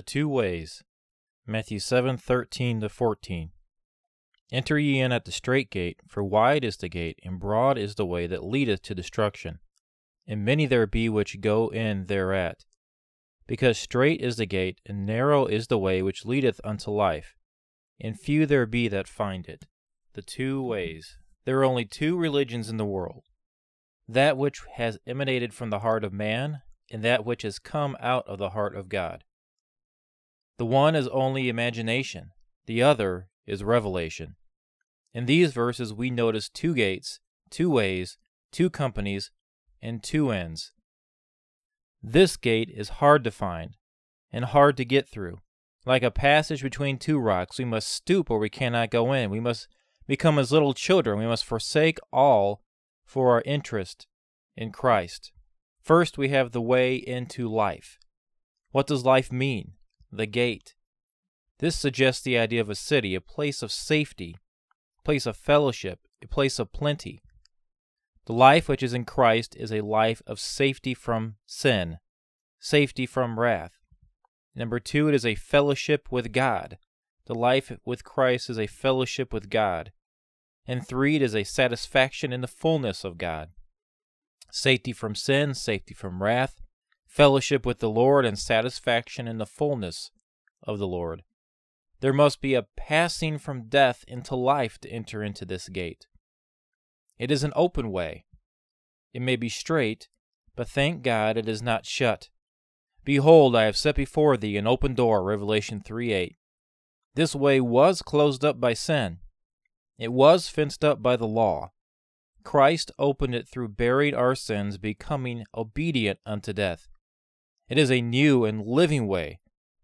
The two ways. Matthew 7:13 to 14. Enter ye in at the strait gate, for wide is the gate, and broad is the way that leadeth to destruction, and many there be which go in thereat. Because strait is the gate, and narrow is the way which leadeth unto life, and few there be that find it. The two ways. There are only two religions in the world that which has emanated from the heart of man, and that which has come out of the heart of God. The one is only imagination, the other is revelation. In these verses, we notice two gates, two ways, two companies, and two ends. This gate is hard to find and hard to get through. Like a passage between two rocks, we must stoop or we cannot go in. We must become as little children. We must forsake all for our interest in Christ. First, we have the way into life. What does life mean? The gate. This suggests the idea of a city, a place of safety, a place of fellowship, a place of plenty. The life which is in Christ is a life of safety from sin, safety from wrath. Number two, it is a fellowship with God. The life with Christ is a fellowship with God. And three, it is a satisfaction in the fullness of God. Safety from sin, safety from wrath, fellowship with the Lord, and satisfaction in the fullness of the Lord. There must be a passing from death into life to enter into this gate. It is an open way. It may be straight, but thank God it is not shut. Behold, I have set before thee an open door, Revelation 3 8. This way was closed up by sin. It was fenced up by the law. Christ opened it through buried our sins, becoming obedient unto death. It is a new and living way,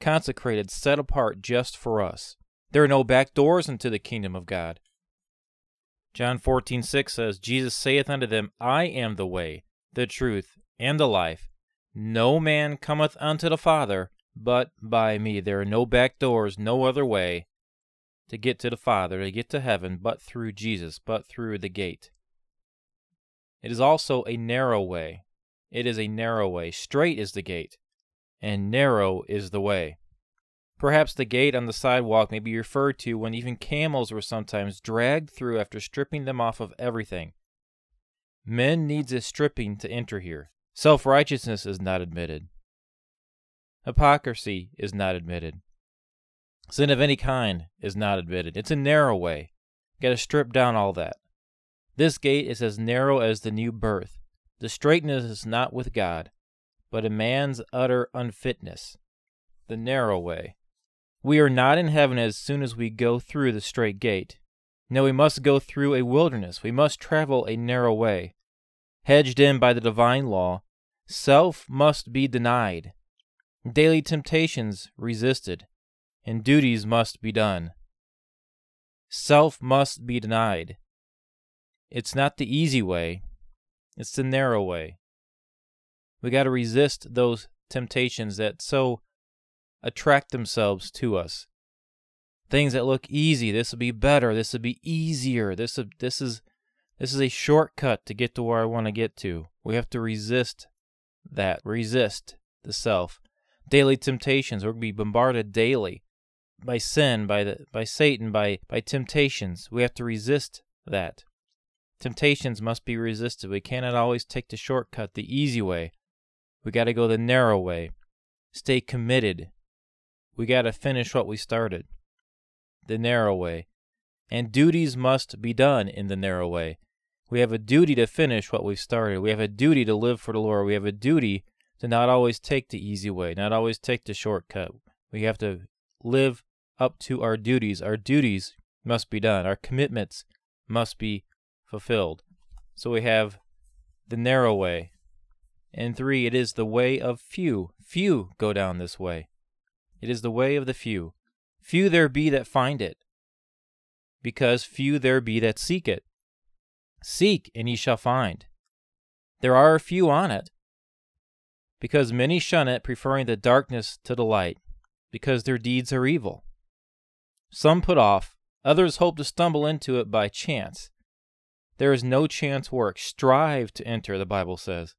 consecrated, set apart just for us. There are no back doors into the kingdom of God. John 14:6 says, Jesus saith unto them, I am the way, the truth, and the life. No man cometh unto the Father but by me. There are no back doors, no other way to get to the Father, to get to heaven, but through Jesus, but through the gate. It is also a narrow way. It is a narrow way. Strait is the gate, and narrow is the way. Perhaps the gate on the sidewalk may be referred to when even camels were sometimes dragged through after stripping them off of everything. Men needs a stripping to enter here. Self righteousness is not admitted. Hypocrisy is not admitted. Sin of any kind is not admitted. It's a narrow way. You gotta strip down all that. This gate is as narrow as the new birth. The straitness is not with God, but a man's utter unfitness. The narrow way. We are not in heaven as soon as we go through the strait gate. No, we must go through a wilderness. We must travel a narrow way. Hedged in by the divine law, self must be denied, daily temptations resisted, and duties must be done. Self must be denied. It's not the easy way, it's the narrow way. We got to resist those temptations that so attract themselves to us. Things that look easy. This will be better. This will be easier. This this is this is a shortcut to get to where I want to get to. We have to resist that. Resist the self. Daily temptations. We're going to be bombarded daily by sin, by the by Satan, by by temptations. We have to resist that. Temptations must be resisted. We cannot always take the shortcut, the easy way. We got to go the narrow way. Stay committed. We got to finish what we started. The narrow way. And duties must be done in the narrow way. We have a duty to finish what we've started. We have a duty to live for the Lord. We have a duty to not always take the easy way, not always take the shortcut. We have to live up to our duties. Our duties must be done. Our commitments must be fulfilled. So we have the narrow way. And three, it is the way of few. Few go down this way. It is the way of the few. Few there be that find it, because few there be that seek it. Seek, and ye shall find. There are few on it, because many shun it, preferring the darkness to the light, because their deeds are evil. Some put off, others hope to stumble into it by chance. There is no chance work. Strive to enter, the Bible says.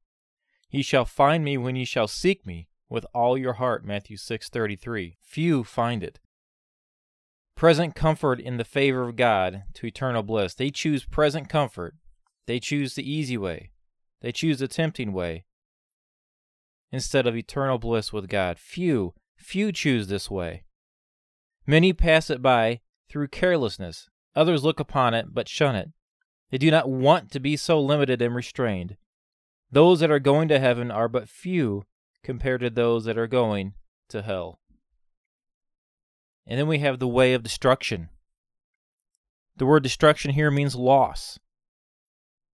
Ye shall find me when ye shall seek me with all your heart, Matthew 6:33. Few find it. Present comfort in the favor of God to eternal bliss. They choose present comfort. They choose the easy way. They choose the tempting way instead of eternal bliss with God. Few, few choose this way. Many pass it by through carelessness. Others look upon it but shun it. They do not want to be so limited and restrained. Those that are going to heaven are but few compared to those that are going to hell. And then we have the way of destruction. The word destruction here means loss,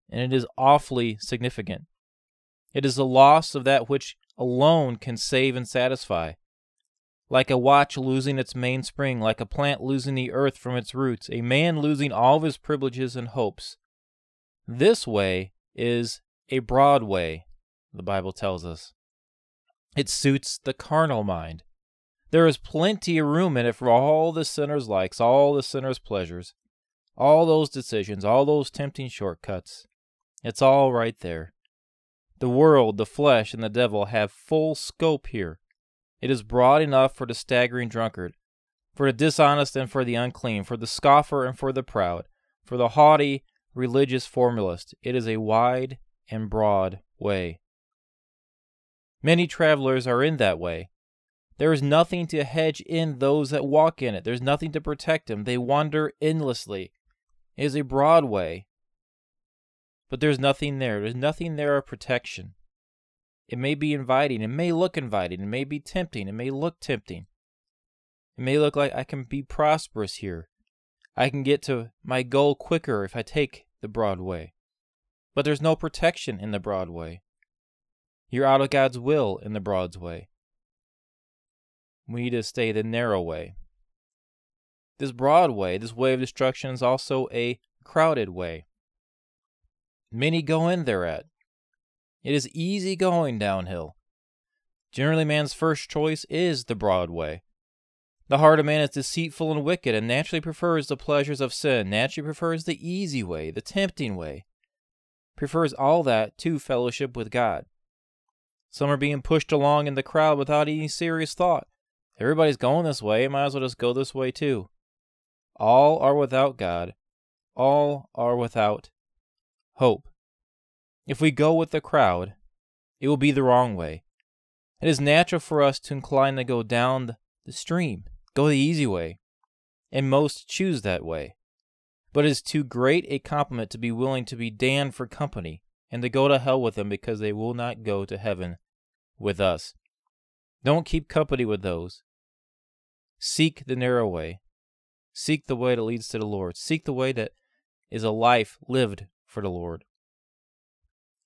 and it is awfully significant. It is the loss of that which alone can save and satisfy. Like a watch losing its mainspring, like a plant losing the earth from its roots, a man losing all of his privileges and hopes. This way is a broad way, the Bible tells us. It suits the carnal mind. There is plenty of room in it for all the sinner's likes, all the sinner's pleasures, all those decisions, all those tempting shortcuts. It's all right there. The world, the flesh, and the devil have full scope here. It is broad enough for the staggering drunkard, for the dishonest and for the unclean, for the scoffer and for the proud, for the haughty religious formalist. It is a wide and broad way. Many travelers are in that way. There is nothing to hedge in those that walk in it. There's nothing to protect them. They wander endlessly. It is a broad way, but there's nothing there. There's nothing there of protection. It may be inviting. It may look inviting. It may be tempting. It may look tempting. It may look like I can be prosperous here. I can get to my goal quicker if I take the broad way. But there's no protection in the broad way. You're out of God's will in the broad way. We need to stay the narrow way. This broad way, this way of destruction, is also a crowded way. Many go in thereat. It is easy going downhill. Generally, man's first choice is the broad way. The heart of man is deceitful and wicked, and naturally prefers the pleasures of sin, naturally prefers the easy way, the tempting way, prefers all that to fellowship with God. Some are being pushed along in the crowd without any serious thought. Everybody's going this way, might as well just go this way too. All are without God. All are without hope. If we go with the crowd, it will be the wrong way. It is natural for us to incline to go down the stream, go the easy way, and most choose that way. But it is too great a compliment to be willing to be damned for company and to go to hell with them because they will not go to heaven with us. Don't keep company with those. Seek the narrow way. Seek the way that leads to the Lord. Seek the way that is a life lived for the Lord.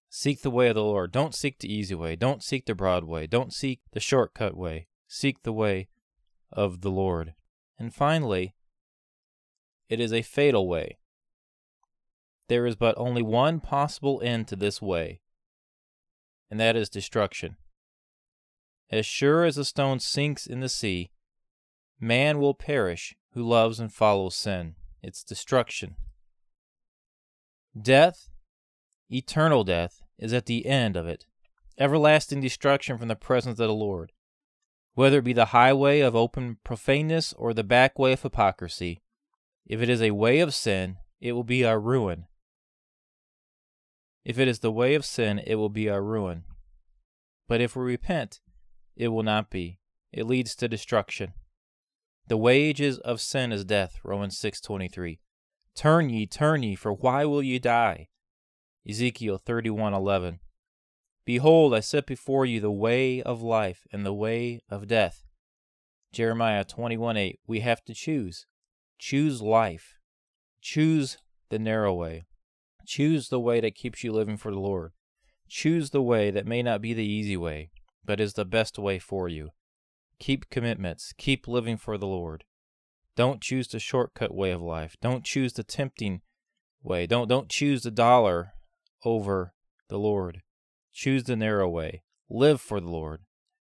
Seek the way of the Lord. Don't seek the easy way. Don't seek the broad way. Don't seek the shortcut way. Seek the way of the Lord. And finally, it is a fatal way. There is but only one possible end to this way, and that is destruction. As sure as a stone sinks in the sea, man will perish who loves and follows sin. It's destruction. Death, eternal death, is at the end of it, everlasting destruction from the presence of the Lord, whether it be the highway of open profaneness or the back way of hypocrisy. If it is a way of sin, it will be our ruin. If it is the way of sin, it will be our ruin. But if we repent, it will not be. It leads to destruction. The wages of sin is death, Romans 6:23. Turn ye, turn ye, for why will ye die? Ezekiel 31:11. Behold, I set before you the way of life and the way of death. Jeremiah 21 8. We have to choose. Choose life. Choose the narrow way. Choose the way that keeps you living for the Lord. Choose the way that may not be the easy way, but is the best way for you. Keep commitments. Keep living for the Lord. Don't choose the shortcut way of life. Don't choose the tempting way. Don't don't choose the dollar over the Lord. Choose the narrow way. Live for the Lord.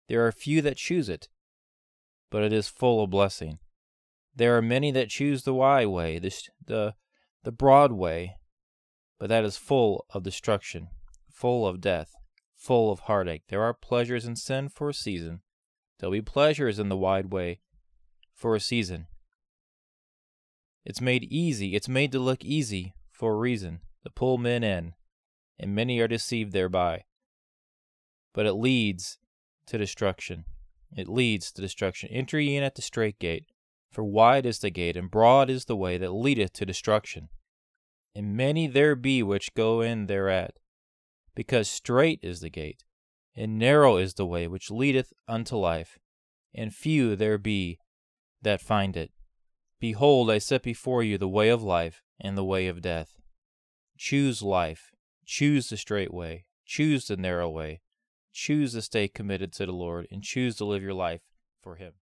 There are few that choose it, but it is full of blessing. There are many that choose the wide way, the the, the broad way, but that is full of destruction, full of death, full of heartache. There are pleasures in sin for a season. There'll be pleasures in the wide way for a season. It's made easy, it's made to look easy for a reason, to pull men in, and many are deceived thereby. But it leads to destruction. It leads to destruction. Enter ye in at the strait gate, for wide is the gate, and broad is the way that leadeth to destruction. And many there be which go in thereat, because strait is the gate, and narrow is the way which leadeth unto life, and few there be that find it. Behold, I set before you the way of life and the way of death. Choose life, choose the straight way, choose the narrow way, choose to stay committed to the Lord, and choose to live your life for Him.